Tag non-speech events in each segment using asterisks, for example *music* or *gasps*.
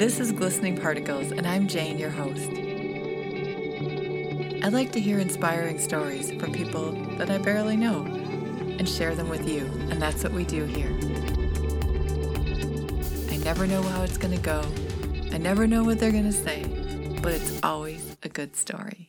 This is Glistening Particles, and I'm Jane, your host. I like to hear inspiring stories from people that I barely know and share them with you, and that's what we do here. I never know how it's going to go, I never know what they're going to say, but it's always a good story.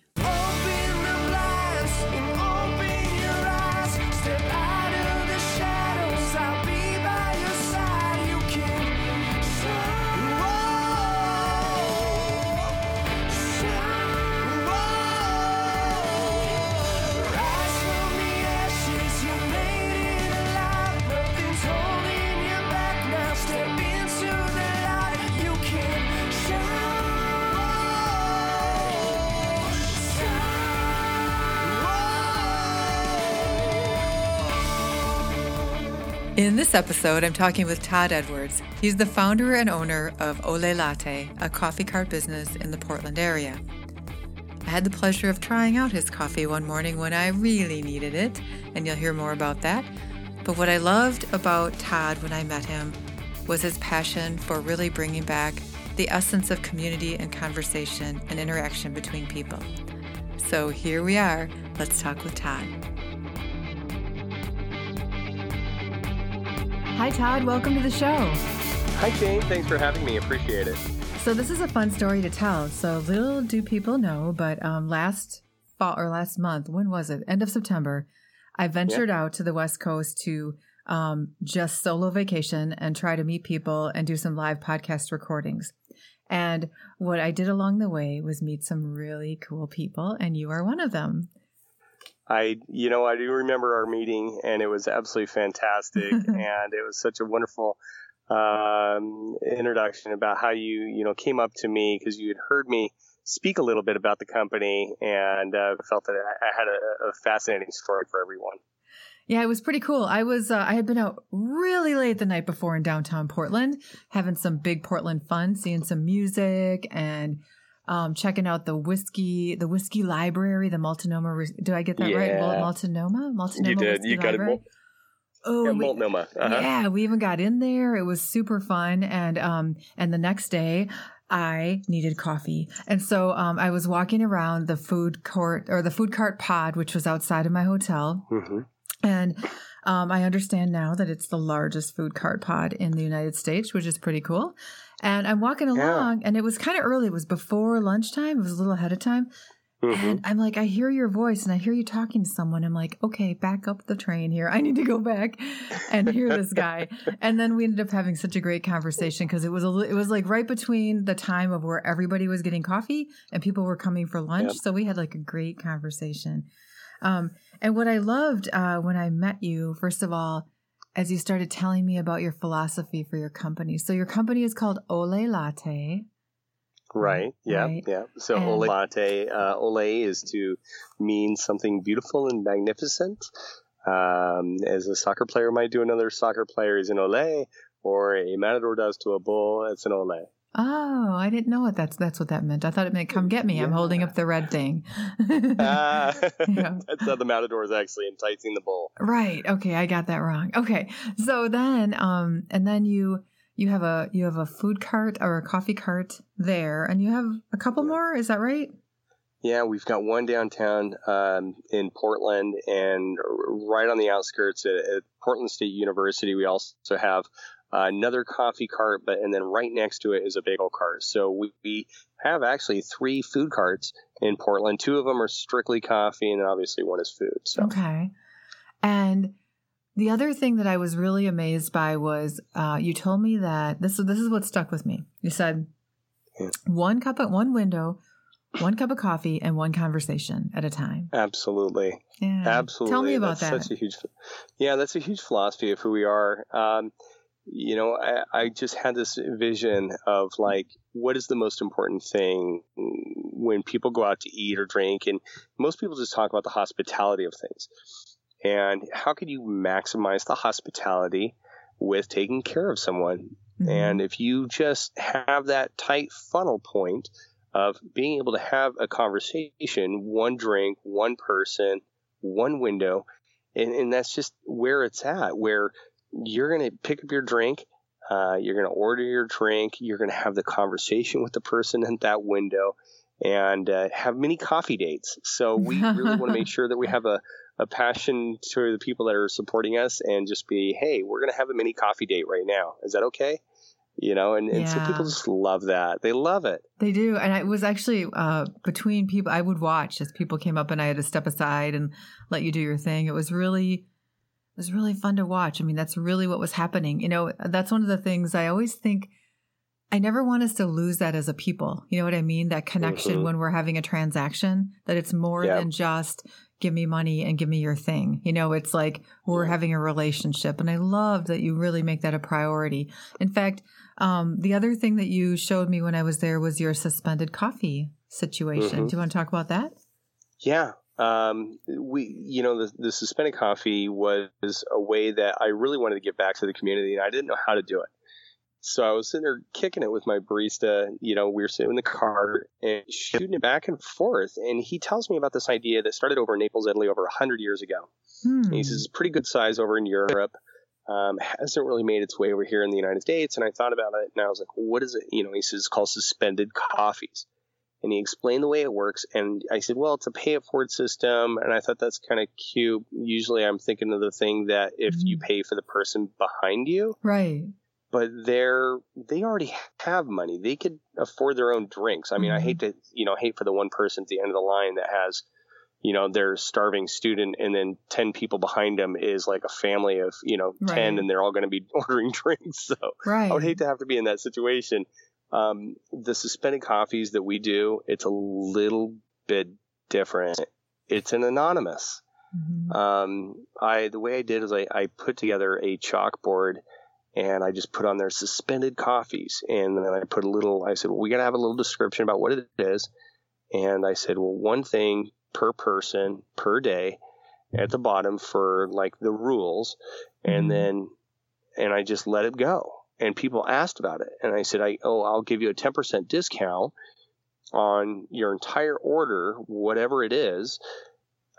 This episode, I'm talking with Todd Edwards. He's the founder and owner of Ole Latte, a coffee cart business in the Portland area. I had the pleasure of trying out his coffee one morning when I really needed it, and you'll hear more about that. But what I loved about Todd when I met him was his passion for really bringing back the essence of community and conversation and interaction between people. So here we are. Let's talk with Todd. Hi, Todd. Welcome to the show. Hi, Jane. Thanks for having me. Appreciate it. So this is a fun story to tell. So little do people know, but um, last fall or last month, when was it? End of September, I ventured yeah. out to the West Coast to um, just solo vacation and try to meet people and do some live podcast recordings. And what I did along the way was meet some really cool people, and you are one of them. I, you know, I do remember our meeting, and it was absolutely fantastic, *laughs* and it was such a wonderful um, introduction about how you, you know, came up to me because you had heard me speak a little bit about the company, and uh, felt that I had a, a, fascinating story for everyone. Yeah, it was pretty cool. I was, uh, I had been out really late the night before in downtown Portland, having some big Portland fun, seeing some music and um, checking out the whiskey, the whiskey library, the Multnomah. Do I get that yeah. right? Multnomah, Multnomah. You did. You got library. it. Oh, yeah, Multnomah. Uh-huh. Yeah, we even got in there. It was super fun, and um, and the next day. I needed coffee. And so um, I was walking around the food court or the food cart pod, which was outside of my hotel. Mm-hmm. And um, I understand now that it's the largest food cart pod in the United States, which is pretty cool. And I'm walking along, yeah. and it was kind of early. It was before lunchtime. It was a little ahead of time. Mm-hmm. And I'm like, I hear your voice and I hear you talking to someone. I'm like, okay, back up the train here. I need to go back and hear this guy. *laughs* and then we ended up having such a great conversation because it was a, it was like right between the time of where everybody was getting coffee and people were coming for lunch. Yep. So we had like a great conversation. Um, and what I loved uh, when I met you, first of all, as you started telling me about your philosophy for your company. So your company is called Ole Latte. Right. Yeah. Right. Yeah. So and, Ole Latte, uh, Ole is to mean something beautiful and magnificent. Um, as a soccer player might do another soccer player is an Ole, or a matador does to a bull, it's an Ole. Oh, I didn't know what that's that's what that meant. I thought it meant come get me. Yeah. I'm holding up the red thing. uh, *laughs* *laughs* yeah. That's how the matador is actually enticing the bull. Right. Okay, I got that wrong. Okay. So then um and then you you have a you have a food cart or a coffee cart there and you have a couple more, is that right? Yeah, we've got one downtown um, in Portland, and right on the outskirts at, at Portland State University, we also have uh, another coffee cart, but and then right next to it is a bagel cart. So we, we have actually three food carts in Portland. Two of them are strictly coffee, and obviously one is food. So. Okay, and the other thing that I was really amazed by was uh, you told me that this this is what stuck with me. You said yeah. one cup at one window, one cup of coffee, and one conversation at a time. Absolutely. Yeah. Absolutely. Tell me about that's that. Such a huge, yeah, that's a huge philosophy of who we are. Um, you know, I, I just had this vision of like, what is the most important thing when people go out to eat or drink? And most people just talk about the hospitality of things. And how can you maximize the hospitality with taking care of someone? Mm-hmm. And if you just have that tight funnel point of being able to have a conversation, one drink, one person, one window, and, and that's just where it's at, where you're going to pick up your drink. Uh, you're going to order your drink. You're going to have the conversation with the person at that window and uh, have many coffee dates. So we really want to make *laughs* sure that we have a, a passion to the people that are supporting us and just be, hey, we're going to have a mini coffee date right now. Is that okay? You know, and, and yeah. so people just love that. They love it. They do. And it was actually uh, between people, I would watch as people came up and I had to step aside and let you do your thing. It was really, was really fun to watch. I mean, that's really what was happening. You know, that's one of the things I always think I never want us to lose that as a people. You know what I mean? That connection mm-hmm. when we're having a transaction, that it's more yep. than just give me money and give me your thing. You know, it's like we're having a relationship. And I love that you really make that a priority. In fact, um, the other thing that you showed me when I was there was your suspended coffee situation. Mm-hmm. Do you want to talk about that? Yeah. Um, we, you know, the, the suspended coffee was a way that I really wanted to give back to the community, and I didn't know how to do it. So I was sitting there kicking it with my barista. You know, we were sitting in the car and shooting it back and forth. And he tells me about this idea that started over in Naples, Italy, over 100 years ago. Hmm. he says it's pretty good size over in Europe. Um, hasn't really made its way over here in the United States. And I thought about it and I was like, well, what is it? You know, he says it's called suspended coffees. And he explained the way it works. And I said, well, it's a pay it forward system. And I thought that's kind of cute. Usually I'm thinking of the thing that if mm-hmm. you pay for the person behind you. Right but they're they already have money. They could afford their own drinks. I mean, mm-hmm. I hate to you know hate for the one person at the end of the line that has you know their starving student and then 10 people behind them is like a family of you know 10 right. and they're all going to be *laughs* ordering drinks so right. i would hate to have to be in that situation um, the suspended coffees that we do it's a little bit different it's an anonymous mm-hmm. um, i the way i did is I, I put together a chalkboard and I just put on there suspended coffees. And then I put a little, I said, well, we got to have a little description about what it is. And I said, well, one thing per person per day at the bottom for like the rules. And mm-hmm. then, and I just let it go. And people asked about it. And I said, I, oh, I'll give you a 10% discount on your entire order, whatever it is,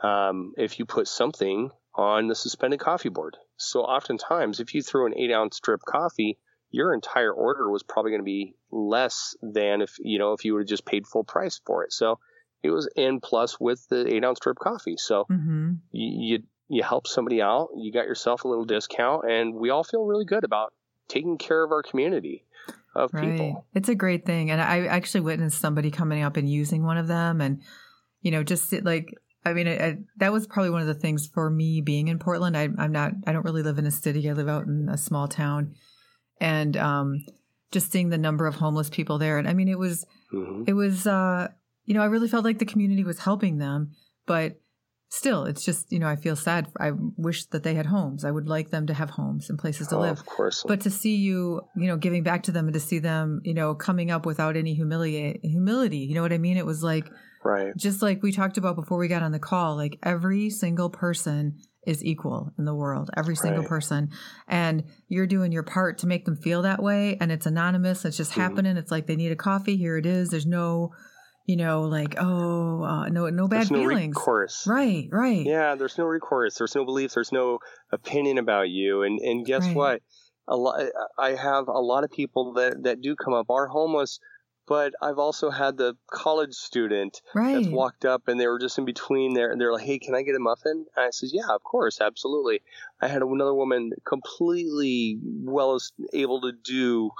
um, if you put something on the suspended coffee board. So oftentimes, if you threw an eight ounce drip coffee, your entire order was probably going to be less than if you know if you would have just paid full price for it. So it was in plus with the eight ounce drip coffee. So mm-hmm. you, you you help somebody out, you got yourself a little discount, and we all feel really good about taking care of our community of right. people. It's a great thing, and I actually witnessed somebody coming up and using one of them, and you know, just like I mean, I, I, that was probably one of the things for me being in Portland. I, am not, I don't really live in a city. I live out in a small town, and um, just seeing the number of homeless people there. And I mean, it was, mm-hmm. it was, uh, you know, I really felt like the community was helping them, but still, it's just, you know, I feel sad. I wish that they had homes. I would like them to have homes and places to oh, live. Of course. But to see you, you know, giving back to them and to see them, you know, coming up without any humiliate humility, you know what I mean? It was like Right. Just like we talked about before we got on the call, like every single person is equal in the world, every single right. person. And you're doing your part to make them feel that way. And it's anonymous. It's just mm-hmm. happening. It's like they need a coffee. Here it is. There's no, you know, like, oh, uh, no, no bad feelings. there's no feelings. recourse. Right, right. Yeah. There's no recourse. There's no beliefs. There's no opinion about you. And, and guess right. what? A lot, I have a lot of people that, that do come up are homeless but I've also had the college student right. that's walked up and they were just in between there and they're like, Hey, can I get a muffin? And I said, Yeah, of course, absolutely. I had another woman completely well as able to do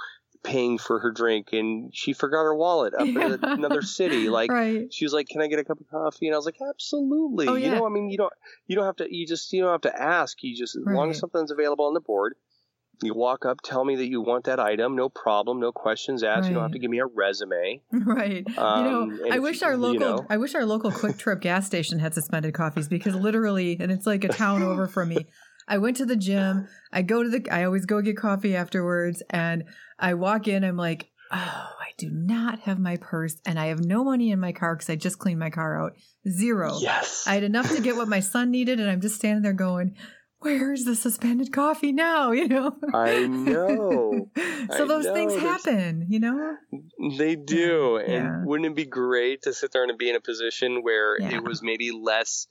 paying for her drink and she forgot her wallet up yeah. *laughs* in another city. Like right. she was like, Can I get a cup of coffee? And I was like, Absolutely. Oh, yeah. You know, I mean you don't you don't have to you just you don't have to ask. You just as right. long as something's available on the board, you walk up, tell me that you want that item, no problem, no questions asked. Right. You don't have to give me a resume. *laughs* Right. Um, you know, I wish our local, you know. I wish our local QuikTrip *laughs* gas station had suspended coffees because literally, and it's like a town over from me. I went to the gym. I go to the. I always go get coffee afterwards, and I walk in. I'm like, oh, I do not have my purse, and I have no money in my car because I just cleaned my car out. Zero. Yes. I had enough to get what my son needed, and I'm just standing there going where's the suspended coffee now? *laughs* You know? I know. *laughs* so I those know. things happen, you know? They do. Yeah. And yeah. wouldn't it be great to sit there and be in a position where yeah. it was maybe less,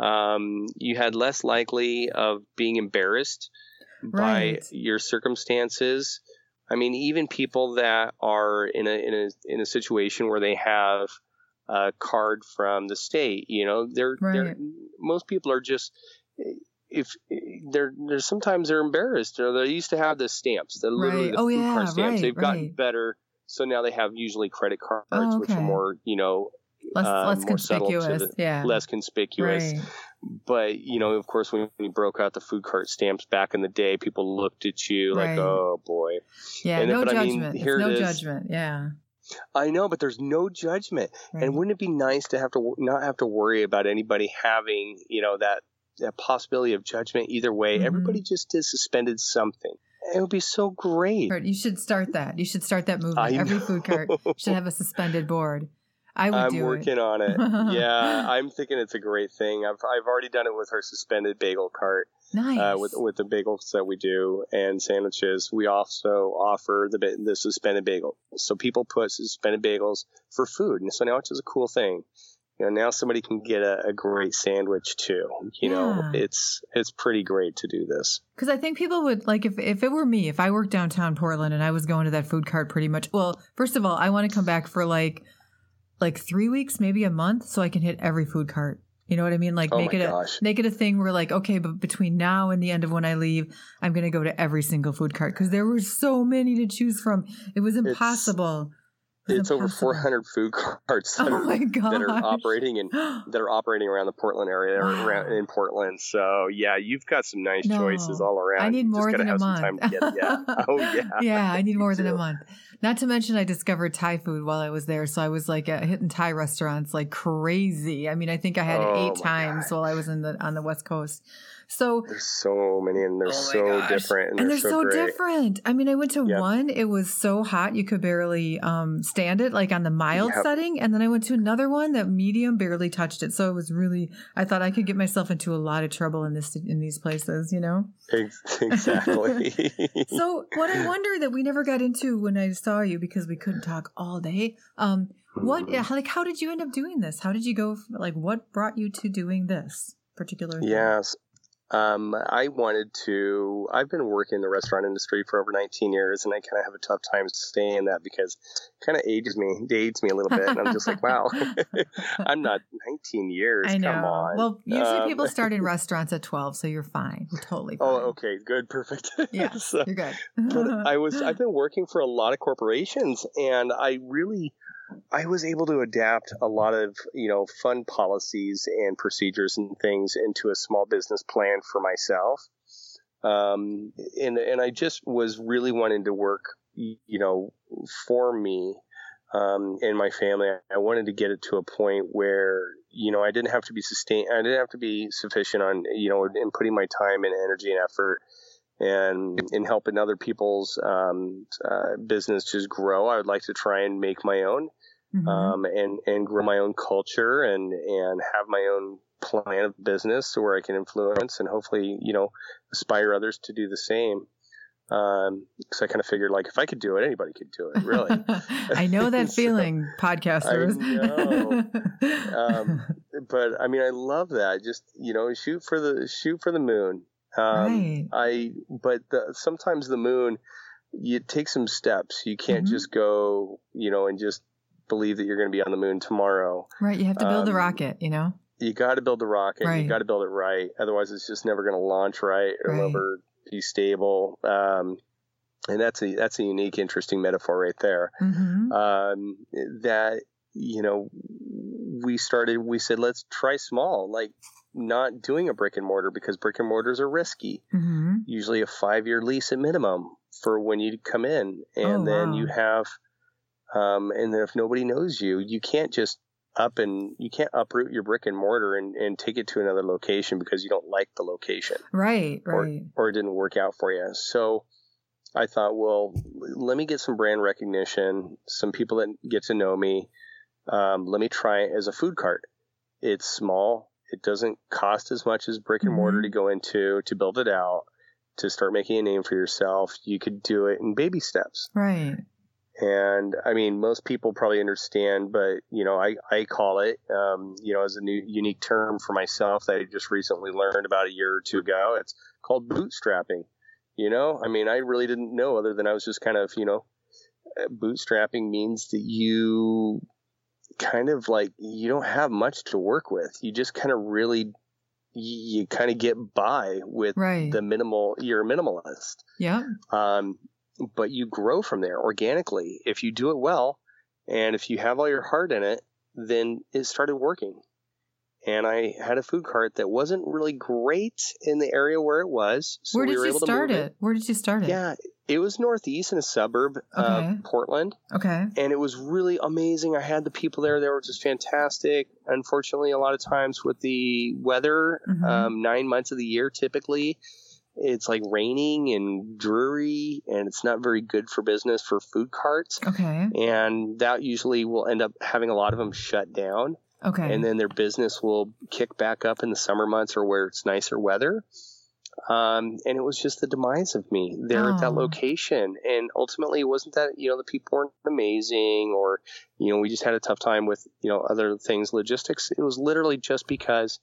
um, you had less likely of being embarrassed right. by your circumstances I mean, even people that are in a in a in a situation where they have a card from the state, you know, they're Right. they're most people are just if they're they're sometimes they're embarrassed or they used to have the stamps, the literally the Oh, food yeah, card stamps. right, They've gotten better, so now they have usually credit cards, Oh, which are more you know less uh, less more subtle to conspicuous. the- yeah. less conspicuous. Right. But you know, of course, when we broke out the food cart stamps back in the day, people looked at you like, "Oh boy." Yeah. And then- no but I mean, judgment. here no judgment. Yeah. I know, but there's no judgment. Right. And wouldn't it be nice to have to not have to worry about anybody having, you know, that that possibility of judgment either way? Mhm. Everybody just is suspended something. It would be so great. You should start that. You should start that movement. Every food cart should have a suspended board. I would I'm working it. on it. yeah, *laughs* I'm thinking it's a great thing. I've I've already done it with our suspended bagel cart. Nice. uh, with with the bagels that we do and sandwiches. We also offer the the suspended bagel. So people put suspended bagels for food, and so now it's just a cool thing. You know, now somebody can get a, a great sandwich too. You know, it's it's pretty great to do this. Because I think people would like if if it were me, if I worked downtown Portland and I was going to that food cart pretty much. Well, first of all, I want to come back for like like three weeks, maybe a month, so I can hit every food cart. You know what I mean? Like Oh make it a gosh. make it a thing where like okay, but between now and the end of when I leave, I'm going to go to every single food cart because there were so many to choose from. It was impossible. It was It's over 400 food carts that, *laughs* Oh are, *laughs* that are operating in *gasps* that are operating around the Portland area Wow. around in Portland. So yeah, you've got some nice No. choices all around. I need more than a month. time to get it. Yeah. *laughs* Oh yeah. yeah, I need more than a month. Not to mention, I discovered Thai food while I was there, so I was like uh, hitting Thai restaurants like crazy. I mean, I think I had it Oh, eight times God. while I was in the on the West Coast. So There's so many, and they're Oh so gosh. different, and, and they're, they're so, great. different. I mean, I went to Yep. one; it was so hot you could barely um, stand it, like on the mild Yep. setting. And then I went to another one that medium barely touched it. So it was really. I thought I could get myself into a lot of trouble in this in these places, you know. *laughs* Exactly. *laughs* So what I *laughs* wonder that we never got into when I saw you because we couldn't talk all day. Um, what Mhm. like how did you end up doing this? How did you go? Like what brought you to doing this particular? thing? Yes. Um, I wanted to. I've been working in the restaurant industry for over 19 years, and I kind of have a tough time staying that because it kind of ages me, dates me a little bit, and I'm just like, wow, *laughs* I'm not 19 years. I know. Come on. Well, usually Um, people *laughs* start in restaurants at twelve, so you're fine. You're totally fine. Oh, okay, good, perfect. *laughs* Yes, So- you're good. but I was I've been working for a lot of corporations and I really I was able to adapt a lot of you know fun policies and procedures and things into a small business plan for myself. Um, and and I just was really wanting to work you know for me um, and my family. I wanted to get it to a point where you know I didn't have to be sustain I didn't have to be sufficient on you know in putting my time and energy and effort and in helping other people's um, uh, business just grow. I would like to try and make my own Mhm. um, and and grow my own culture and and have my own plan of business where I can influence and hopefully you know inspire others to do the same. Um, because I kind of figured like if I could do it, anybody could do it. Really. *laughs* I know that *laughs* So, feeling, podcasters. I know. Um, *laughs* but I mean, I love that. Just you know, shoot for the shoot for the moon. Um, right. I but the, sometimes the moon, you take some steps. You can't Mhm. just go, you know, and just believe that you're going to be on the moon tomorrow. Right. You have to build um, rocket, you know? You got to build the rocket. Right. You got to build it right. Otherwise, it's just never going to launch right or Right. never be stable. Um, and that's a that's a unique, interesting metaphor right there. hmm Um, that you know, we started. We said let's try small, like not doing a brick and mortar because brick and mortars are risky hmm usually a five year lease at minimum for when you come in. And Oh, then wow. you have, um, and then if nobody knows you, you can't just up and you can't uproot your brick and mortar and, and take it to another location because you don't like the location Right. Or- Right. or it didn't work out for you. So I thought, well, let me get some brand recognition, some people that get to know me. Um, let me try it as a food cart. It's small. It doesn't cost as much as brick and mortar Mhm. to go into to build it out, to start making a name for yourself. You could do it in baby steps. Right. And I mean, most people probably understand, but you know, I, I call it, um, you know, as a new unique term for myself that I just recently learned about a year or two ago. It's called bootstrapping. You know, I mean, I really didn't know other than I was just kind of, you know, bootstrapping means that you kind of like you don't have much to work with. You just kind of really you, kind of get by with right. the minimal. You're a minimalist. Yeah. Um, but you grow from there organically if you do it well, and if you have all your heart in it, then it started working. And I had a food cart that wasn't really great in the area where it was. So where did we you start it? it? Where did you start it? Yeah, it was northeast in a suburb okay. of Portland. Okay. And it was really amazing. I had the people there; they were just fantastic. Unfortunately, a lot of times with the weather, mm-hmm. um, nine months of the year typically, it's like raining and dreary, and it's not very good for business for food carts. Okay. And that usually will end up having a lot of them shut down. Okay. And then their business will kick back up in the summer months or where it's nicer weather. Um, and it was just the demise of me there oh. at that oh. location. And ultimately, it wasn't that, you know, the people weren't amazing or, you know, we just had a tough time with, you know, other things, logistics. It was literally just because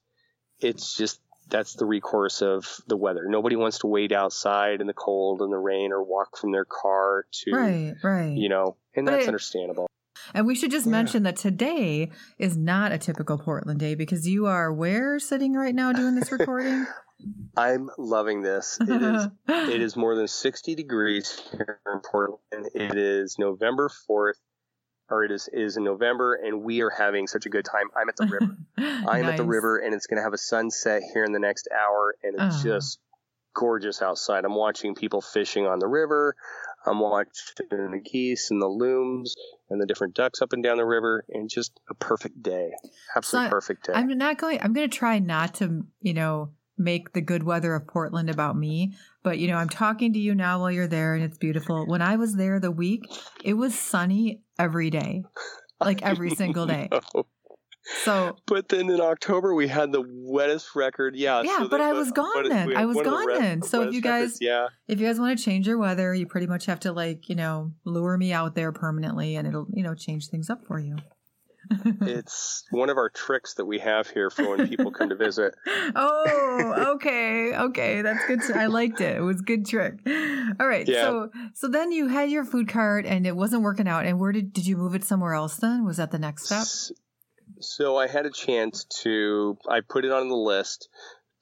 it's just that's the recourse of the weather. Nobody wants to wait outside in the cold and the rain or walk from their car to, right, right. you know, and but that's it, understandable. And we should just yeah. mention that today is not a typical Portland day because you are where sitting right now doing this recording? *laughs* I'm loving this. It is *laughs* it is more than 60 degrees here in Portland. It is November 4th or it is is in November, and we are having such a good time. I'm at the river. *laughs* I'm nice. at the river, and it's going to have a sunset here in the next hour, and it's uh-huh. just gorgeous outside. I'm watching people fishing on the river. I'm watching the geese and the looms and the different ducks up and down the river, and just a perfect day. Absolutely so perfect day. I'm not going. I'm going to try not to, you know, make the good weather of Portland about me. But, you know, I'm talking to you now while you're there and it's beautiful. When I was there the week, it was sunny every day, like *laughs* every single day. So, but then in October we had the wettest record. Yeah, yeah. So but I was gone then. I was gone then. So if you guys, records, yeah, if you guys want to change your weather, you pretty much have to like you know lure me out there permanently, and it'll you know change things up for you it's one of our tricks that we have here for when people come to visit. *laughs* oh, okay, okay, that's good. I liked it. It was a good trick. All right, yeah. so so then you had your food cart and it wasn't working out. And where did did you move it somewhere else? Then was that the next step? So I had a chance to. I put it on the list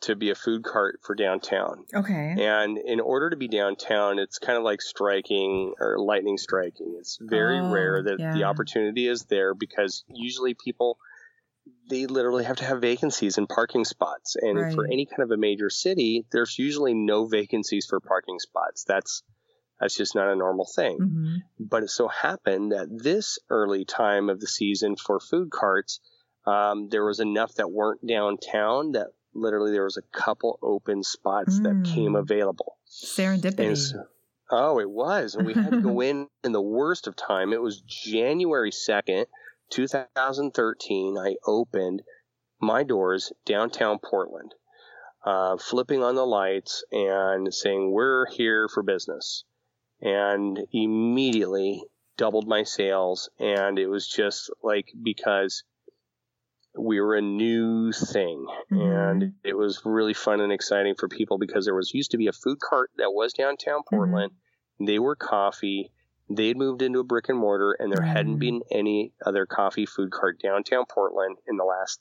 to be a food cart for downtown. Okay. And in order to be downtown, it's kind of like striking or lightning striking. It's very oh, rare that yeah. the opportunity is there because usually people they literally have to have vacancies in parking spots. And right. for any kind of a major city, there's usually no vacancies for parking spots. That's that's just not a normal thing. Mm-hmm. But it so happened that this early time of the season for food carts, um, there was enough that weren't downtown that literally there was a couple open spots mm. that came hmm. available. Serendipity. So, oh, it was. And we had to go *laughs* in in the worst of time. It was January 2nd, 2013. I opened my doors downtown Portland, uh, flipping on the lights and saying, We're here for business. And immediately doubled my sales. And it was just like because we were a new thing mm-hmm. and it was really fun and exciting for people because there was used to be a food cart that was downtown mm-hmm. portland mm-hmm. they were coffee they'd moved into a brick and mortar and there mm-hmm. hadn't been any other coffee food cart downtown portland in the last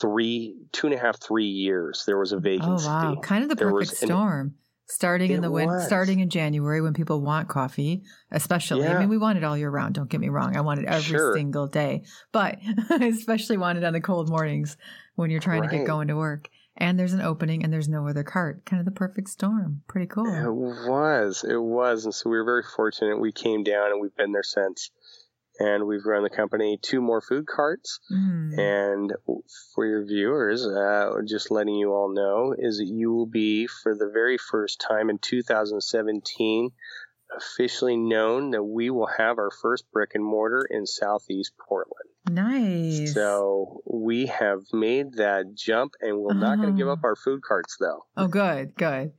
three two and a half three years there was a vacancy oh wow kind of the there perfect storm starting in the winter, starting in January when people want coffee, especially. Yeah. I mean, we want it all year round. Don't get me wrong. I want it every sure. single day, but *laughs* I especially want it on the cold mornings when you're trying right. to get going to work. And there's an opening and there's no other cart. Kind of the perfect storm. Pretty cool. It was. It was. And so we were very fortunate. We came down and we've been there since and we've grown the company two more food carts. Mm. And for your viewers, uh, just letting you all know is that you will be, for the very first time in 2017, officially known that we will have our first brick and mortar in Southeast Portland. Nice. So we have made that jump, and we're not going to give up uh-huh. our food carts, though. Oh, good, good.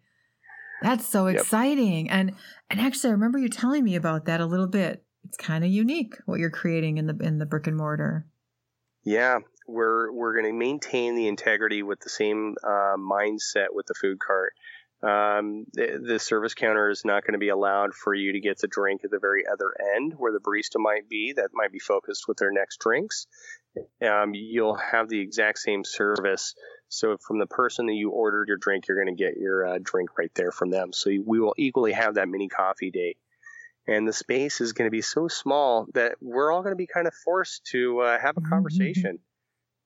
That's so yep. exciting. And and actually, I remember you telling me about that a little bit it's kind of unique what you're creating in the in the brick and mortar. Yeah, we're we're going to maintain the integrity with the same uh, mindset with the food cart. Um, the, the, service counter is not going to be allowed for you to get the drink at the very other end where the barista might be that might be focused with their next drinks. Um, you'll have the exact same service. So from the person that you ordered your drink, you're going to get your uh, drink right there from them. So we will equally have that mini coffee date. And the space is going to be so small that we're all going to be kind of forced to uh, have a mm-hmm. conversation.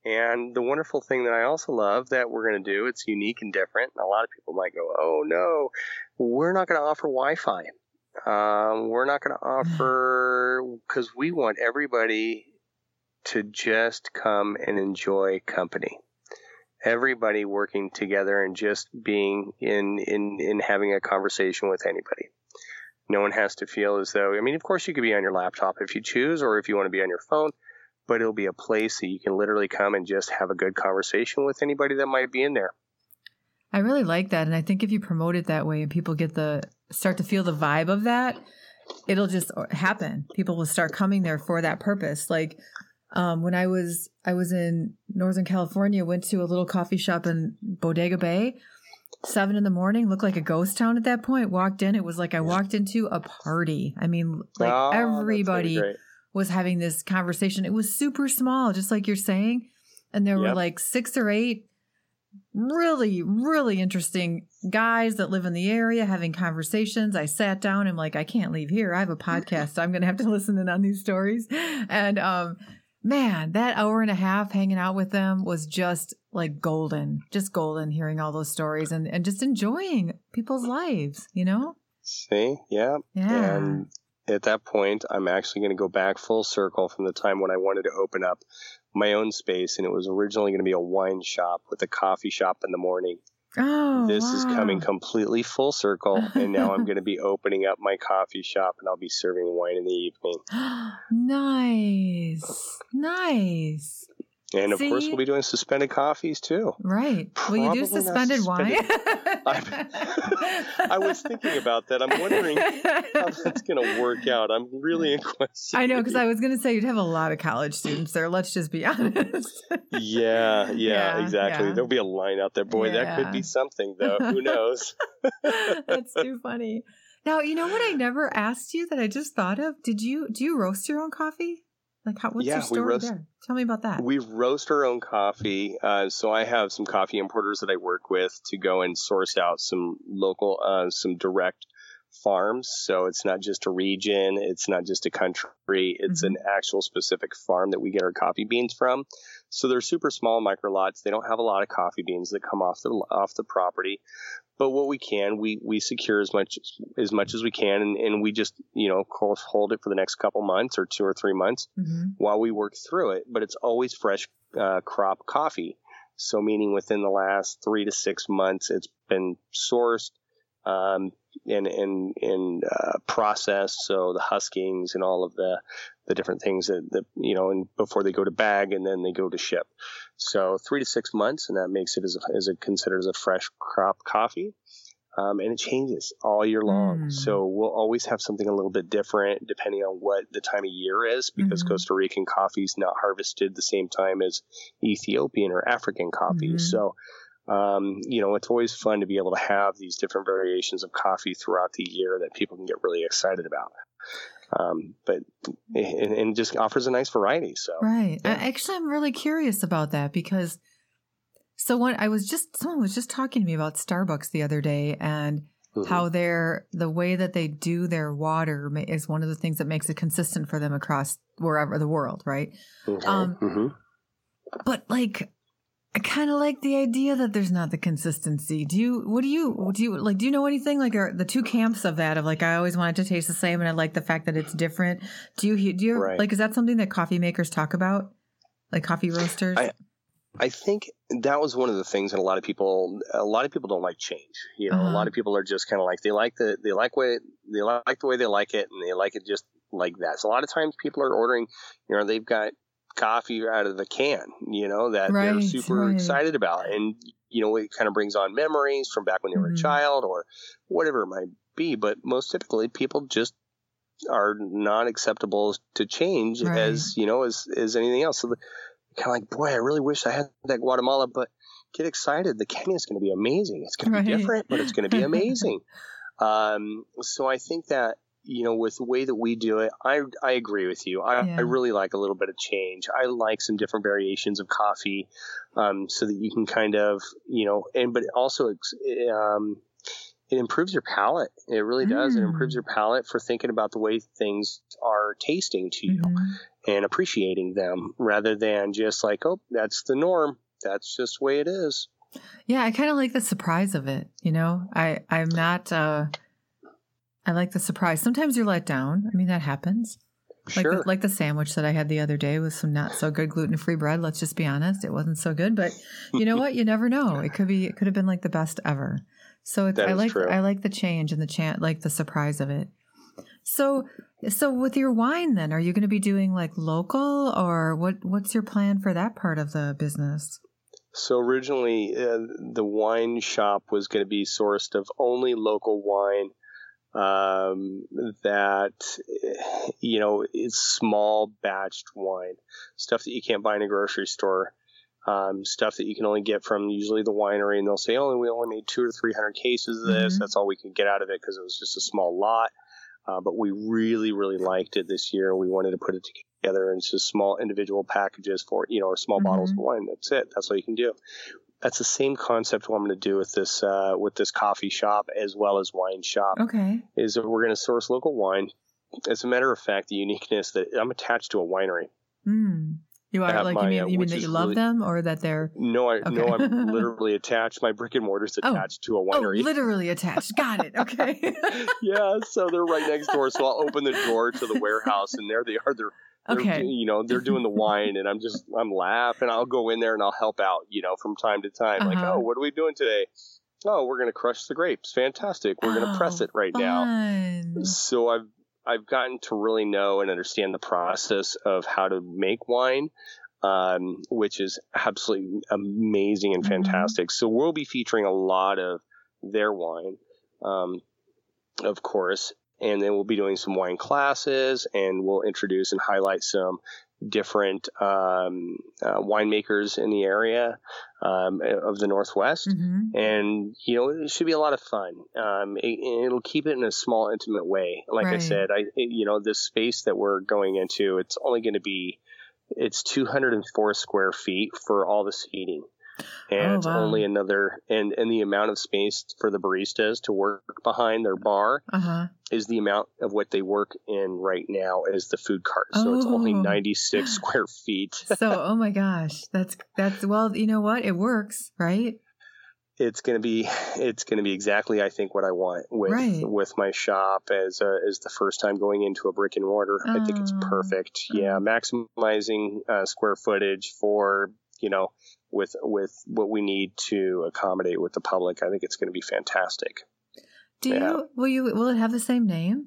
And the wonderful thing that I also love that we're going to do, it's unique and different. A lot of people might go, oh no, we're not going to offer Wi Fi. Um, we're not going *sighs* to offer, because we want everybody to just come and enjoy company. Everybody working together and just being in, in, in having a conversation with anybody. No one has to feel as though, I mean, of course, you could be on your laptop if you choose, or if you want to be on your phone, but it'll be a place that you can literally come and just have a good conversation with anybody that might be in there. I really like that. And I think if you promote it that way and people get the, start to feel the vibe of that, it'll just happen. People will start coming there for that purpose. Like, um, when I was I was in Northern California, went to a little coffee shop in Bodega Bay. Seven in the morning, looked like a ghost town at that point. Walked in, it was like I walked into a party. I mean, like oh, everybody was having this conversation. It was super small, just like you're saying, and there yep. were like six or eight really, really interesting guys that live in the area having conversations. I sat down. I'm like, I can't leave here. I have a *laughs* podcast. So I'm going to have to listen in on these stories. And um, man, that hour and a half hanging out with them was just like golden, just golden hearing all those stories and, and just enjoying people's lives, you know? See, yeah. Yeah. And at that point, I'm actually going to go back full circle from the time when I wanted to open up my own space. And it was originally going to be a wine shop with a coffee shop in the morning. Oh, this wow. is coming completely full circle, and now I'm going to be *laughs* opening up my coffee shop, and I'll be serving wine in the evening. *gasps* nice, nice. And of See? course, we'll be doing suspended coffees too. Right. Probably Will you do suspended, suspended. wine? *laughs* I was thinking about that. I'm wondering how that's going to work out. I'm really in *laughs* question. I know, because I was going to say you'd have a lot of college students there. Let's just be *laughs* honest. yeah, yeah, yeah, exactly. Yeah. There'll be a line out there. Boy, yeah. that could be something, though. Who knows? that's too funny. Now, you know what I never asked you that I just thought of? Did you do you roast your own coffee? Like, how, what's yeah, your story roast, there? Tell me about that. We roast our own coffee. Uh, so I have some coffee importers that I work with to go and source out some local, uh, some direct farms. So it's not just a region, it's not just a country, it's mm-hmm. an actual specific farm that we get our coffee beans from. So they're super small micro lots. They don't have a lot of coffee beans that come off the off the property, but what we can, we we secure as much as much as we can, and, and we just you know of course hold it for the next couple months or two or three months mm-hmm. while we work through it. But it's always fresh uh, crop coffee, so meaning within the last three to six months, it's been sourced, um, and and and uh, processed. So the huskings and all of the the different things that, that you know, and before they go to bag and then they go to ship. So three to six months, and that makes it as a, as a considered as a fresh crop coffee. Um, and it changes all year long. Mm. So we'll always have something a little bit different depending on what the time of year is, because mm-hmm. Costa Rican coffee is not harvested the same time as Ethiopian or African coffee. Mm-hmm. So um, you know, it's always fun to be able to have these different variations of coffee throughout the year that people can get really excited about. Um, but and, and, just offers a nice variety. So right. Yeah. Actually, I'm really curious about that because so when I was just someone was just talking to me about Starbucks the other day and mm-hmm. how they're the way that they do their water is one of the things that makes it consistent for them across wherever the world, right? Mm-hmm. Um, mm-hmm. But like I kind of like the idea that there's not the consistency. Do you? What do you? Do you like? Do you know anything like are the two camps of that? Of like, I always want it to taste the same, and I like the fact that it's different. Do you? Do you right. like? Is that something that coffee makers talk about, like coffee roasters? I, I think that was one of the things that a lot of people, a lot of people don't like change. You know, uh-huh. a lot of people are just kind of like they like the they like way they like the way they like it, and they like it just like that. So a lot of times people are ordering, you know, they've got coffee out of the can, you know, that right, they're super right. excited about. And, you know, it kind of brings on memories from back when they were mm-hmm. a child or whatever it might be. But most typically, people just are not acceptable to change right. as, you know, as, as anything else. So the, kind of like, boy, I really wish I had that Guatemala, but get excited. The Kenya is going to be amazing. It's going to be different, but it's going to be *laughs* amazing. um, so I think that you know, with the way that we do it, I I agree with you. I, yeah. I really like a little bit of change. I like some different variations of coffee, um, so that you can kind of, you know, and but also um, it improves your palate. It really does. Mm. It improves mm. your palate for thinking about the way things are tasting to you mm-hmm. and appreciating them rather than just like, oh, that's the norm. That's just the way it is. Yeah, I kind of like the surprise of it. You know, I I'm not. uh I like the surprise. Sometimes you're let down. I mean, that happens. Like sure. the, like the sandwich that I had the other day with some not so good gluten free bread. Let's just be honest, it wasn't so good. But you know *laughs* what? You never know. It could be. It could have been like the best ever. So it's, I like true. I like the change and the chant, like the surprise of it. So so with your wine, then are you going to be doing like local or what? What's your plan for that part of the business? So originally, uh, the wine shop was going to be sourced of only local wine um, that you know is small batched wine, stuff that you can't buy in a grocery store, um, stuff that you can only get from usually the winery, and they'll say, "Oh, we only made two or three hundred cases of this. Mm-hmm. That's all we can get out of it because it was just a small lot." Uh, but we really, really liked it this year. We wanted to put it together in just small individual packages for, you know, or small mm-hmm. bottles of wine. That's it. That's all you can do that's the same concept what I'm going to do with this uh, with this coffee shop as well as wine shop. Okay, is that we're going to source local wine. As a matter of fact, the uniqueness that I'm attached to a winery. Mm. You are like my, you mean, uh, you mean that you love really, them or that they're no I okay. no I'm *laughs* literally attached. My brick and mortar's oh. attached oh. to a oh, winery. Oh, literally attached. Got it. Okay. *laughs* yeah, so they're right next door. So I'll open the door to the warehouse, and there they are. They're Okay. you know, they're doing the *laughs* wine and I'm just, I'm laughing. I'll go in there and I'll help out, you know, from time to time. Uh-huh. Like, oh, what are we doing today? Oh, we're going to crush the grapes. Fantastic. We're oh, going to press it right fun. now. So I've, I've gotten to really know and understand the process of how to make wine. Um, which is absolutely amazing and mm-hmm. fantastic. Mm-hmm. So we'll be featuring a lot of their wine, um, of course, and then we'll be doing some wine classes and we'll introduce and highlight some different um, uh, winemakers in the area um, of the Northwest. Mm-hmm. And, you know, it should be a lot of fun. Um, it, will keep it in a small, intimate way. Like right. I said, I, you know, this space that we're going into, it's only going to be, it's 204 square feet for all the seating and oh, it's wow. only another and and the amount of space for the baristas to work behind their bar uh-huh. is the amount of what they work in right now as the food cart so oh. it's only oh. 96 *gasps* square feet so oh my gosh that's that's well you know what it works right it's going to be it's going to be exactly I think what I want with right. with my shop as a, as the first time going into a brick and mortar. Oh. I think it's perfect. Yeah, oh. maximizing uh, square footage for you know with with what we need to accommodate with the public. I think it's going to be fantastic. Do yeah. you will you will it have the same name?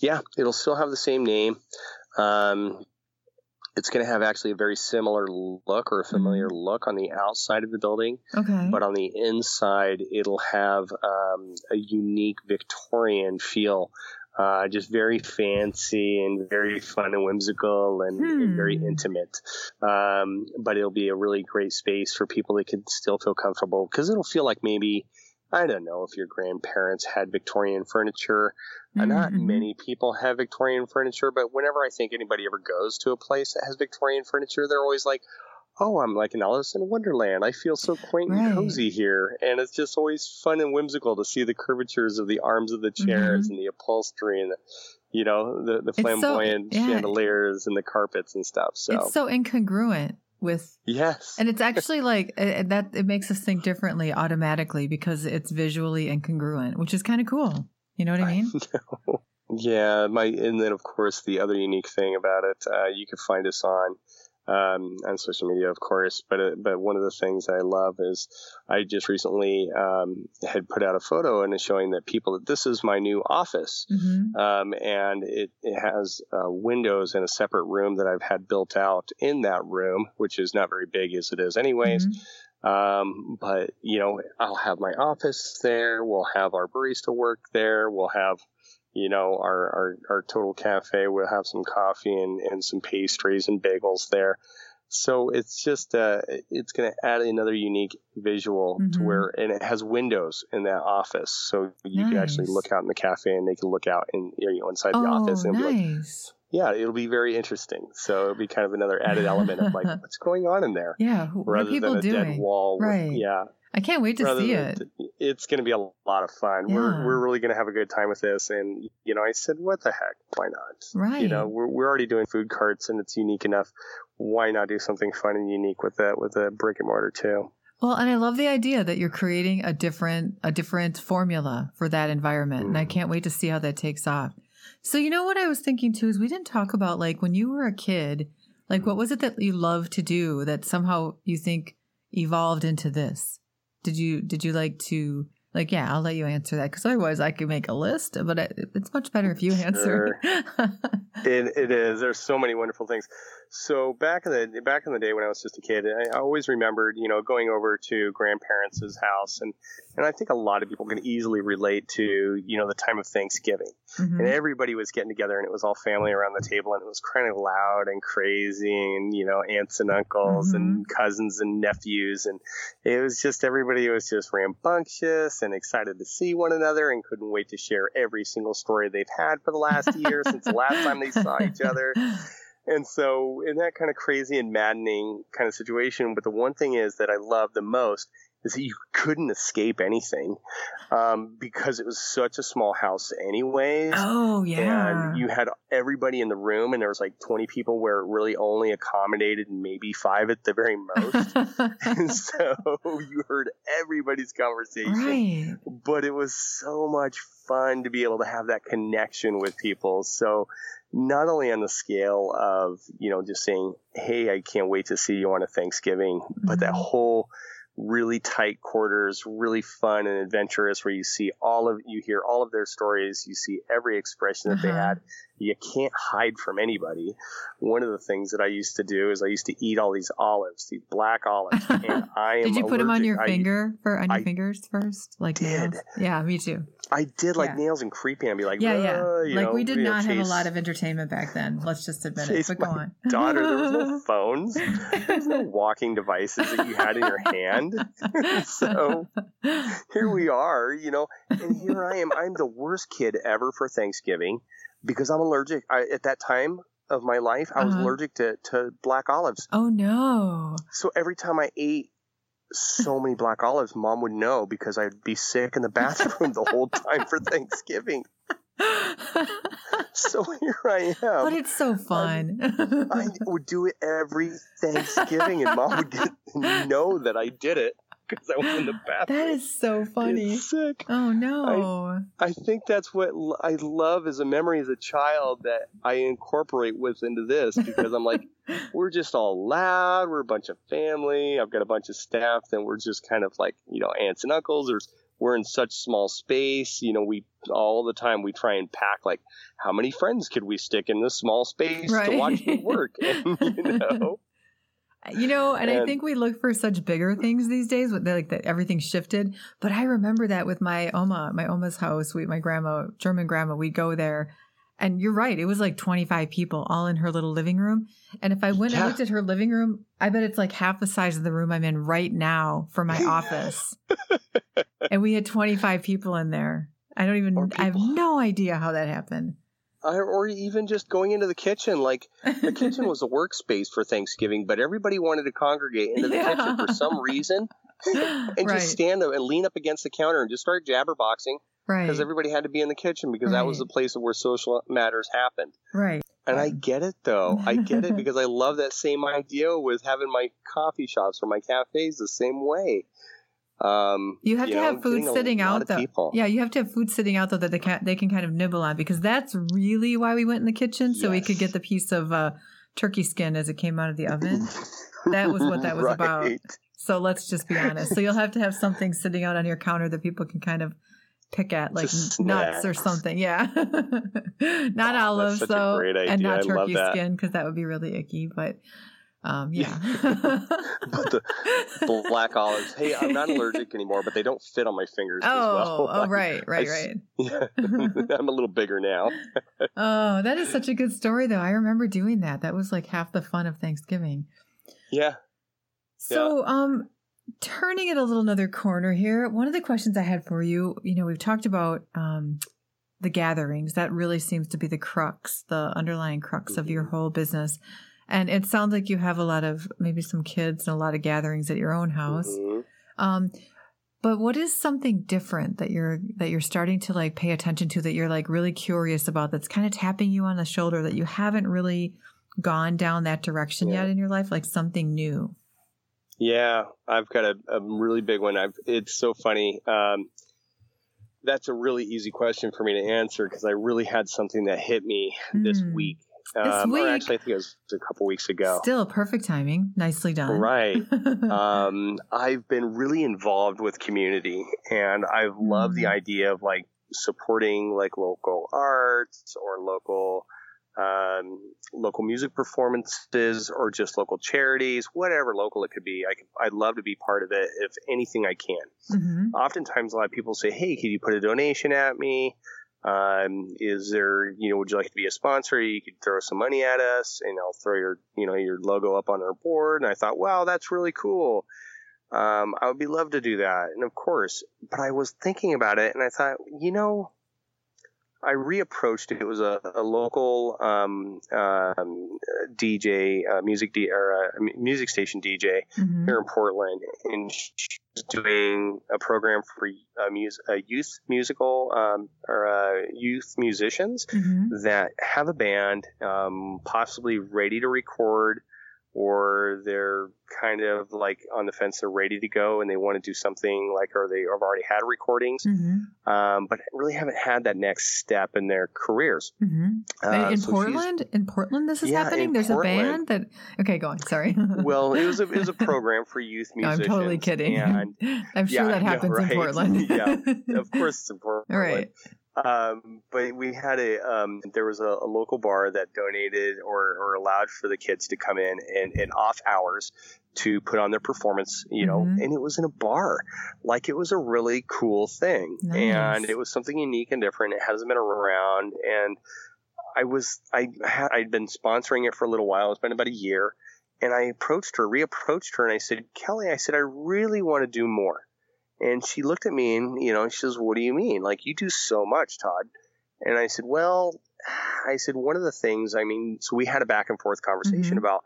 Yeah, it'll still have the same name. Um, it's going to have actually a very similar look or a familiar mm-hmm. look on the outside of the building. Okay. But on the inside, it'll have um, a unique Victorian feel uh, just very fancy and very fun and whimsical and, hmm. and very intimate. Um, but it'll be a really great space for people that can still feel comfortable because it'll feel like maybe I don't know if your grandparents had Victorian furniture. Mm-hmm. Not many people have Victorian furniture, but whenever I think anybody ever goes to a place that has Victorian furniture, they're always like, oh, I'm like in Alice in Wonderland. I feel so quaint right. and cozy here. And it's just always fun and whimsical to see the curvatures of the arms of the chairs mm-hmm. and the upholstery and the, you know, the, the flamboyant so, yeah. chandeliers and the carpets and stuff. So it's so incongruent with yes and it's actually like that it makes us think differently automatically because it's visually incongruent which is kind of cool you know what i mean *laughs* I yeah my and then of course the other unique thing about it uh, you can find us on um, on social media, of course. But uh, but one of the things I love is I just recently um, had put out a photo and it's showing that people that this is my new office, mm-hmm. um, and it, it has uh, windows in a separate room that I've had built out in that room, which is not very big as it is, anyways. Mm-hmm. Um, but you know, I'll have my office there. We'll have our barista work there. We'll have you know, our, our, our total cafe will have some coffee and, and some pastries and bagels there. So it's just uh, it's going to add another unique visual mm-hmm. to where, and it has windows in that office, so you nice. can actually look out in the cafe, and they can look out in you know inside oh, the office and nice. like, yeah, it'll be very interesting. So it'll be kind of another added element of like *laughs* what's going on in there. Yeah, what are people than a doing? dead wall. Right. With, yeah. I can't wait to Rather see it. It's going to be a lot of fun. Yeah. We're we're really going to have a good time with this. And you know, I said, what the heck? Why not? Right. You know, we're we're already doing food carts, and it's unique enough. Why not do something fun and unique with that with a brick and mortar too? Well, and I love the idea that you're creating a different a different formula for that environment, mm. and I Mm-hmm. can't wait to see how that takes off. So, you know what I was thinking too is we didn't talk about like when you were a kid, like what was it that you loved to do that somehow you think evolved into this? Did you did you like to like yeah, I'll let you answer that because otherwise I could make a list, but it, it's much better if you answer. *laughs* It, it is. There's so many wonderful things. So back in the back in the day when I was just a kid, I, always remembered, you know, going over to grandparents' house, and and I think a lot of people can easily relate to, you know, the time of Thanksgiving, Mhm. and everybody was getting together, and it was all family around the table, and it was kind of loud and crazy, and you know, aunts and uncles and cousins and nephews, and it was just everybody was just rambunctious and excited to see one another, and couldn't wait to share every single story they've had for the last year since the last time they saw each other. *laughs* And so, in that kind of crazy and maddening kind of situation, but the one thing is that I love the most is that you couldn't escape anything um, because it was such a small house, anyways. Oh yeah. And you had everybody in the room, and there was like 20 people where it really only accommodated maybe five at the very most. *laughs* and so you heard everybody's conversation right. but it was so much fun to be able to have that connection with people. So not only on the scale of, you know, just saying, Hey, I can't wait to see you on a Thanksgiving, but that Mhm. whole really tight quarters, really fun and adventurous where you see all of, you hear all of their stories. You see every expression that they Uh-huh. had. You can't hide from anybody. One of the things that I used to do is I used to eat all these olives, these black olives, *laughs* and I am Did you put them on your I- finger for on your I fingers first, like did. nails? Yeah, me too. I did like Yeah. nails and creepy and be like, Yeah, yeah. "Uh," you Like know, we did know, not have a lot of entertainment back then. Let's just admit it. But go my on. *laughs* daughter. There was no *laughs* phones. There was no walking devices that you had in your hand. so here we are, you know, and here I am. I'm the worst kid ever for Thanksgiving because I'm allergic. I, at that time of my life, I was Uh-huh. allergic to, to black olives. Oh no. So every time I ate so many black olives, mom would know because I'd be sick in the *laughs* bathroom the whole time for Thanksgiving. So *laughs* here I am. but it's so fun. I would do it every Thanksgiving, and mom would *laughs* get, know that I did it because I was in the *gasps* bathroom. that is so funny. Getting sick. Oh no. I think that's what l- I love as a memory as a child that I incorporate with into this because I'm like, *laughs* we're just all loud. We're a bunch of family. I've got a bunch of staff, and we're just kind of like, you know, aunts and uncles. There's we're in such small space. You know, we all the time we try and pack like, how many friends could we stick in this small space to watch me work? *laughs* And, you know, You know, and, I think we look for such bigger things these days with like that everything shifted. But I remember that with my Oma, my Oma's house, we my grandma, German grandma, we'd go there. And you're right, it was like 25 people all in her little living room. And if I went and looked at her living room, I bet it's like half the size of the room I'm in right now for my office. and we had 25 people in there. I don't even, I have no idea how that happened. Or even just going into the kitchen. Like the kitchen *laughs* was a workspace for Thanksgiving, but everybody wanted to congregate into the Yeah. kitchen for some reason. and right, just stand up and lean up against the counter and just start jabberboxing right, because everybody had to be in the kitchen because that was the place where social matters happened. right. And I get it though. I get it *laughs* because I love that same idea with having my coffee shops or my cafes the same way. Um, You have to know, have food sitting out though. people. Yeah, you have to have food sitting out though that they can they can kind of nibble on because that's really why we went in the kitchen so we could get the piece of uh, turkey skin as it came out of the oven. That was what that was *laughs* about. So let's just be honest. So you'll have to have something sitting out on your counter that people can kind of pick at, like nuts or something. Yeah, *laughs* not olives though, and not turkey skin because that would be really icky. But um, yeah. But *laughs* the black olives. Hey, I'm not allergic anymore, but they don't fit on my fingers as oh, well. oh, right, right, I right. *laughs* Yeah. *laughs* I'm a little bigger now. Oh, that is such a good story, though. I remember doing that. That was like half the fun of Thanksgiving. Yeah. So, um, turning it a little another corner here, one of the questions I had for you, you know, we've talked about um, the gatherings. That really seems to be the crux, the underlying crux mm-hmm. of your mm-hmm. whole business. And it sounds like you have a lot of maybe some kids and a lot of gatherings at your own house. Mm-hmm. Um, but what is something different that you're that you're starting to like pay attention to that you're like really curious about that's kind of tapping you on the shoulder that you haven't really gone down that direction yeah. yet in your life, like something new? Yeah, I've got a, a really big one. I've it's so funny. Um, that's a really easy question for me to answer because I really had something that hit me mm. this hmm. week. Um, week. actually, I think it was a couple weeks ago. Still perfect timing. Nicely done. Right. *laughs* um, I've been really involved with community, and I've loved mm. the idea of like supporting like local arts or local um, local music performances or just local charities, whatever local it could be. I I'd love to be part of it if anything I can. Mm-hmm. Oftentimes, a lot of people say, "Hey, can you put a donation at me? Um, is there, you know, would you like to be a sponsor? You could throw some money at us, and I'll throw your, you know, your logo up on our board." And I thought, "Wow, that's really cool." Um, I would be love to do that, and of course, but I was thinking about it, and I thought, you know, I reapproached it. It was a, a local um, um, DJ, uh, music D, or uh, music station DJ mm-hmm. here in Portland, and she's doing a program for uh, mus- a youth musical um, or uh, youth musicians mm-hmm. that have a band, um, possibly ready to record or they're kind of like on the fence, they're ready to go and they want to do something like, or they have already had recordings, mm-hmm. um, but really haven't had that next step in their careers. Mm-hmm. Uh, in so Portland, in Portland, this is yeah, happening. There's Portland. a band that. Okay, go on. Sorry. *laughs* well, it was a it was a program for youth musicians. No, I'm totally kidding. And, *laughs* I'm sure yeah, that happens right? in Portland. *laughs* yeah, of course it's in Portland. All right. Um, but we had a um, there was a, a, local bar that donated or, or allowed for the kids to come in and, in off hours to put on their performance, you know, mm-hmm. and it was in a bar. Like it was a really cool thing. Nice. And it was something unique and different. It hasn't been around. And I was, I had, I'd been sponsoring it for a little while. It's been about a year. And I approached her, reapproached her, and I said, Kelly, I said, I really want to do more. And she looked at me and, you know, she says, What do you mean? Like, you do so much, Todd. And I said, Well, *sighs* I said, one of the things, I mean, so we had a back and forth conversation mm-hmm. about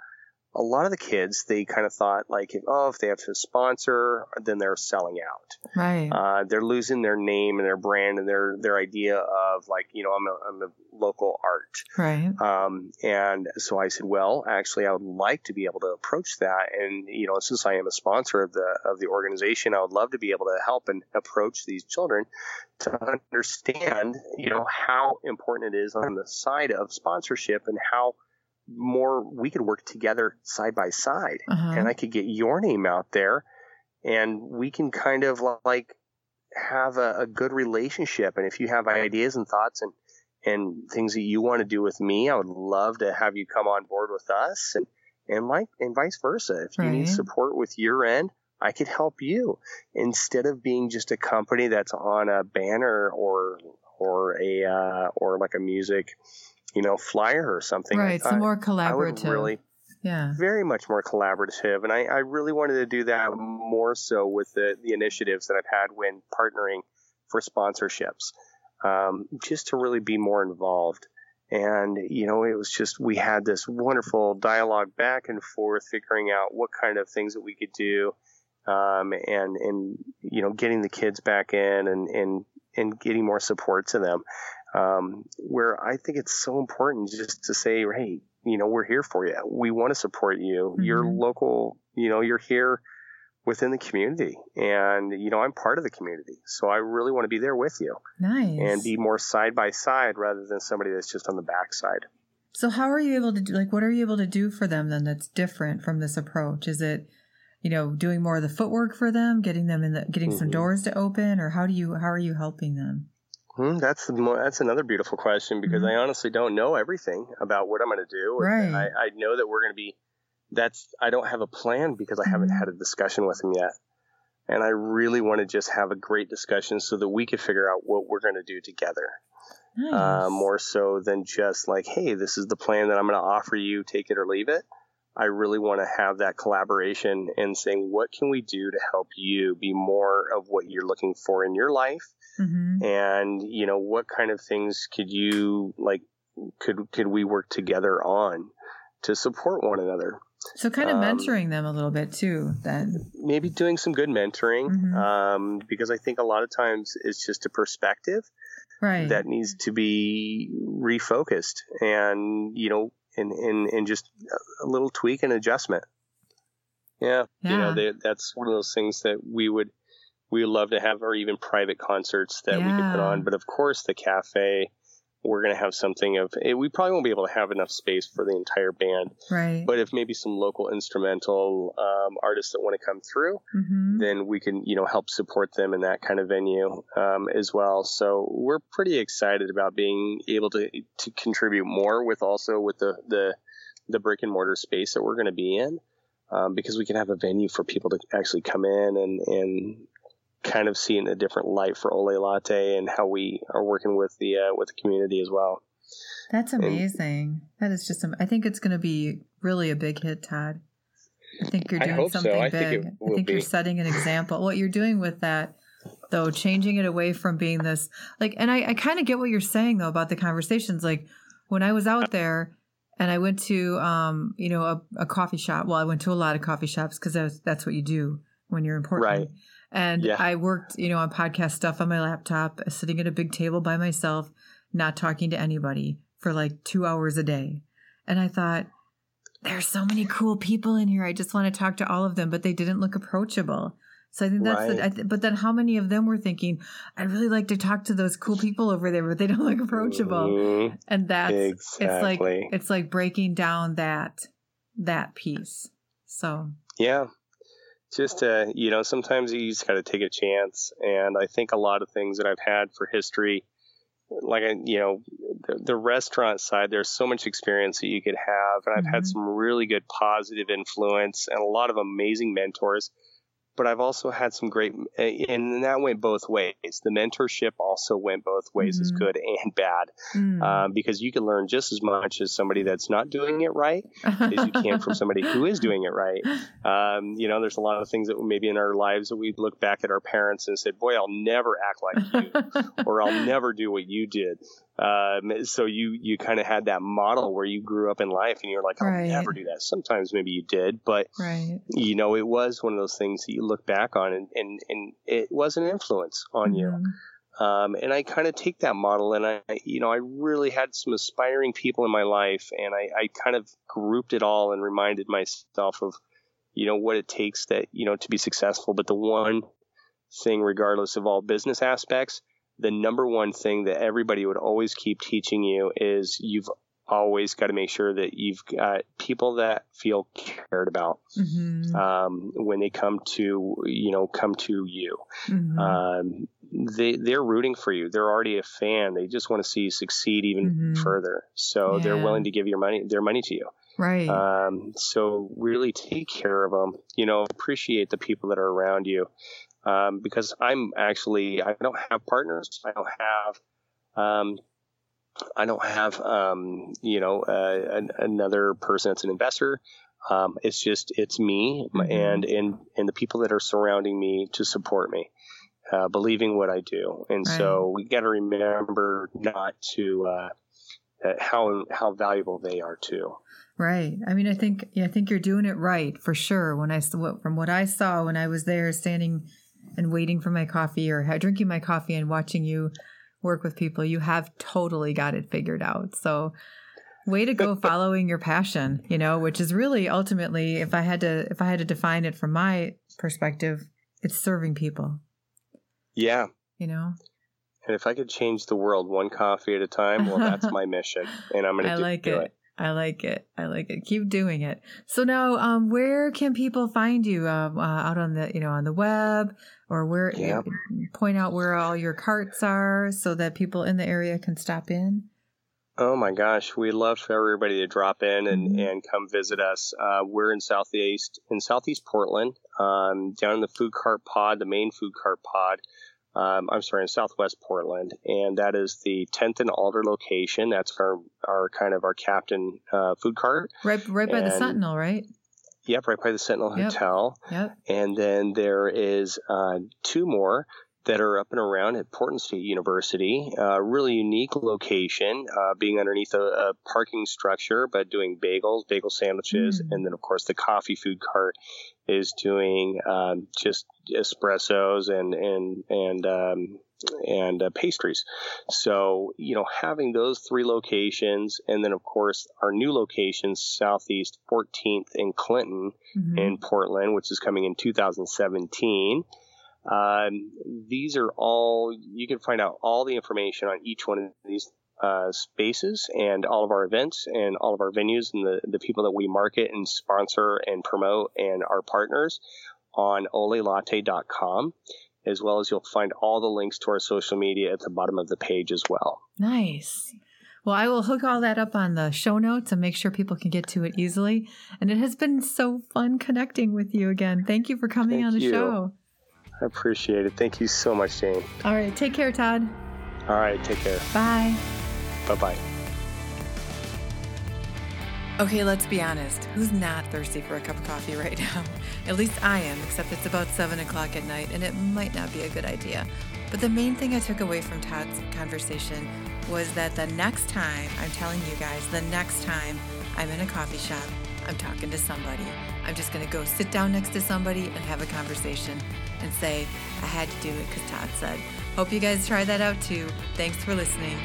a lot of the kids, they kind of thought like, oh, if they have to sponsor, then they're selling out. Right. Uh, they're losing their name and their brand and their their idea of like, you know, I'm a, I'm a local art. Right. Um, and so I said, well, actually, I would like to be able to approach that. And you know, since I am a sponsor of the of the organization, I would love to be able to help and approach these children to understand, you know, how important it is on the side of sponsorship and how more we could work together side by side uh-huh. and I could get your name out there and we can kind of like have a, a, good relationship. And if you have ideas and thoughts and, and things that you want to do with me, I would love to have you come on board with us and, and like, and vice versa. If right. you need support with your end, I could help you instead of being just a company that's on a banner or, or a, uh, or like a music, you know, flyer or something. Right. Some more collaborative. really, yeah. Very much more collaborative. And I, I really wanted to do that more so with the, the initiatives that I've had when partnering for sponsorships, um, just to really be more involved. And, you know, it was just, we had this wonderful dialogue back and forth, figuring out what kind of things that we could do. Um, and, and, you know, getting the kids back in and, and, and getting more support to them um, where I think it's so important just to say, hey, you know, we're here for you. We want to support you. Mm-hmm. You're local, you know, you're here within the community and you know i'm part of the community so i really want to be there with you nice and be more side by side rather than somebody that's just on the backside so how are you able to do like what are you able to do for them then that's different from this approach is it you know doing more of the footwork for them getting them in the getting mm-hmm. some doors to open or how do you how are you helping them Hmm, that's more, that's another beautiful question because mm-hmm. I honestly don't know everything about what I'm going to do. Right. I, I know that we're going to be. That's I don't have a plan because I mm-hmm. haven't had a discussion with him yet, and I really want to just have a great discussion so that we can figure out what we're going to do together. Uh, nice. Uh, more so than just like, hey, this is the plan that I'm going to offer you, take it or leave it. I really want to have that collaboration and saying, what can we do to help you be more of what you're looking for in your life? Mm-hmm. And, you know, what kind of things could you like, could, could we work together on to support one another? So kind of um, mentoring them a little bit too, then. Maybe doing some good mentoring, mm-hmm. um, because I think a lot of times it's just a perspective right. that needs to be refocused and, you know, and, and, and just a little tweak and adjustment. Yeah. yeah. You know, they, that's one of those things that we would, we would love to have, or even private concerts that yeah. we could put on. But of course, the cafe, we're going to have something of eh, we probably won't be able to have enough space for the entire band right but if maybe some local instrumental um, artists that want to come through mm-hmm. then we can you know help support them in that kind of venue um, as well so we're pretty excited about being able to to contribute more with also with the the the brick and mortar space that we're going to be in um, because we can have a venue for people to actually come in and and kind of seeing a different light for Ole Latte and how we are working with the uh, with the community as well. That's amazing. And, that is just. I think it's going to be really a big hit, Todd. I think you're doing something so. big. Think I think, you're setting an example. What you're doing with that, though, changing it away from being this like, and I, I kind of get what you're saying though about the conversations. Like when I was out there and I went to, um, you know, a, a coffee shop. Well, I went to a lot of coffee shops because that's, that's what you do when you're in Portland. Right. And yeah. I worked, you know, on podcast stuff on my laptop, sitting at a big table by myself, not talking to anybody for like two hours a day. And I thought, there's so many cool people in here. I just want to talk to all of them, but they didn't look approachable. So I think that's right. the, I th- but then how many of them were thinking, I'd really like to talk to those cool people over there, but they don't look approachable. Mm-hmm. And that's, exactly. it's like, it's like breaking down that, that piece. So, yeah, just uh, you know sometimes you just got to take a chance. And i think a lot of things that i've had for history like you know the, the restaurant side there's so much experience that you could have. And i've mm-hmm. had some really good positive influence and a lot of amazing mentors but I've also had some great, and that went both ways. The mentorship also went both ways, mm-hmm. as good and bad, mm-hmm. um, because you can learn just as much as somebody that's not doing it right as you can from somebody who is *laughs* doing it right. Um, you know, there's a lot of things that maybe in our lives that we look back at our parents and said, "Boy, I'll never act like you," or "I'll never do what you did." Um, so you you kind of had that model where you grew up in life and you're like, I'll right. never do that. Sometimes maybe you did, but right. you know, it was one of those things that you look back on and, and, and it was an influence on mm-hmm. you. Um, and I kind of take that model and I, you know, I really had some aspiring people in my life and I, I kind of grouped it all and reminded myself of, you know, what it takes that, you know, to be successful. But the one thing, regardless of all business aspects, the number one thing that everybody would always keep teaching you is you've always got to make sure that you've got people that feel cared about mm-hmm. um, when they come to you know come to you mm-hmm. um, they they're rooting for you they're already a fan they just want to see you succeed even mm-hmm. further so yeah. they're willing to give your money their money to you right um, so really take care of them you know appreciate the people that are around you um, because I'm actually I don't have partners. I don't have um, I don't have um, you know uh, an, another person that's an investor. Um, it's just it's me mm-hmm. and and and the people that are surrounding me to support me, uh, believing what I do. And right. so we got to remember not to uh, how how valuable they are too. Right. I mean, I think yeah, I think you're doing it right for sure. When I from what I saw when I was there standing and waiting for my coffee or drinking my coffee and watching you work with people, you have totally got it figured out. So, way to go following your passion, you know, which is really ultimately if I had to if I had to define it from my perspective, it's serving people. Yeah. You know. And if I could change the world one coffee at a time, well, that's *laughs* my mission, and I'm going to do, like do it. it. I like it. I like it. Keep doing it. So now, um, where can people find you? Uh, uh, out on the, you know, on the web, or where? Yeah. Point out where all your carts are, so that people in the area can stop in. Oh my gosh, we'd love for everybody to drop in and, mm-hmm. and come visit us. Uh, we're in southeast in southeast Portland, um, down in the food cart pod, the main food cart pod. Um, I'm sorry, in Southwest Portland, and that is the 10th and Alder location. That's our our kind of our captain uh, food cart. Right, right by And- the Sentinel, right? Yep, right by the Sentinel Yep. Hotel. Yep. And then there is uh, two more that are up and around at Portland State University. Uh, really unique location, uh, being underneath a, a parking structure, but doing bagels, bagel sandwiches, Mm. and then of course the coffee food cart is doing um, just espressos and and and um, and uh, pastries. So you know, having those three locations, and then of course our new locations, Southeast 14th and Clinton Mhm. in Portland, which is coming in 2017. Um, these are all, you can find out all the information on each one of these uh, spaces and all of our events and all of our venues and the, the people that we market and sponsor and promote and our partners on olelatte.com, as well as you'll find all the links to our social media at the bottom of the page as well. Nice. Well, I will hook all that up on the show notes and make sure people can get to it easily. And it has been so fun connecting with you again. Thank you for coming Thank on the you. show. I appreciate it. Thank you so much, Jane. All right. Take care, Todd. All right, take care. Bye. Bye bye. Okay, let's be honest. Who's not thirsty for a cup of coffee right now? *laughs* At least I am, except it's about 7 o'clock at night and it might not be a good idea. But the main thing I took away from Todd's conversation was that the next time, I'm telling you guys, the next time I'm in a coffee shop, I'm talking to somebody. I'm just going to go sit down next to somebody and have a conversation and say, I had to do it because Todd said. Hope you guys try that out too. Thanks for listening.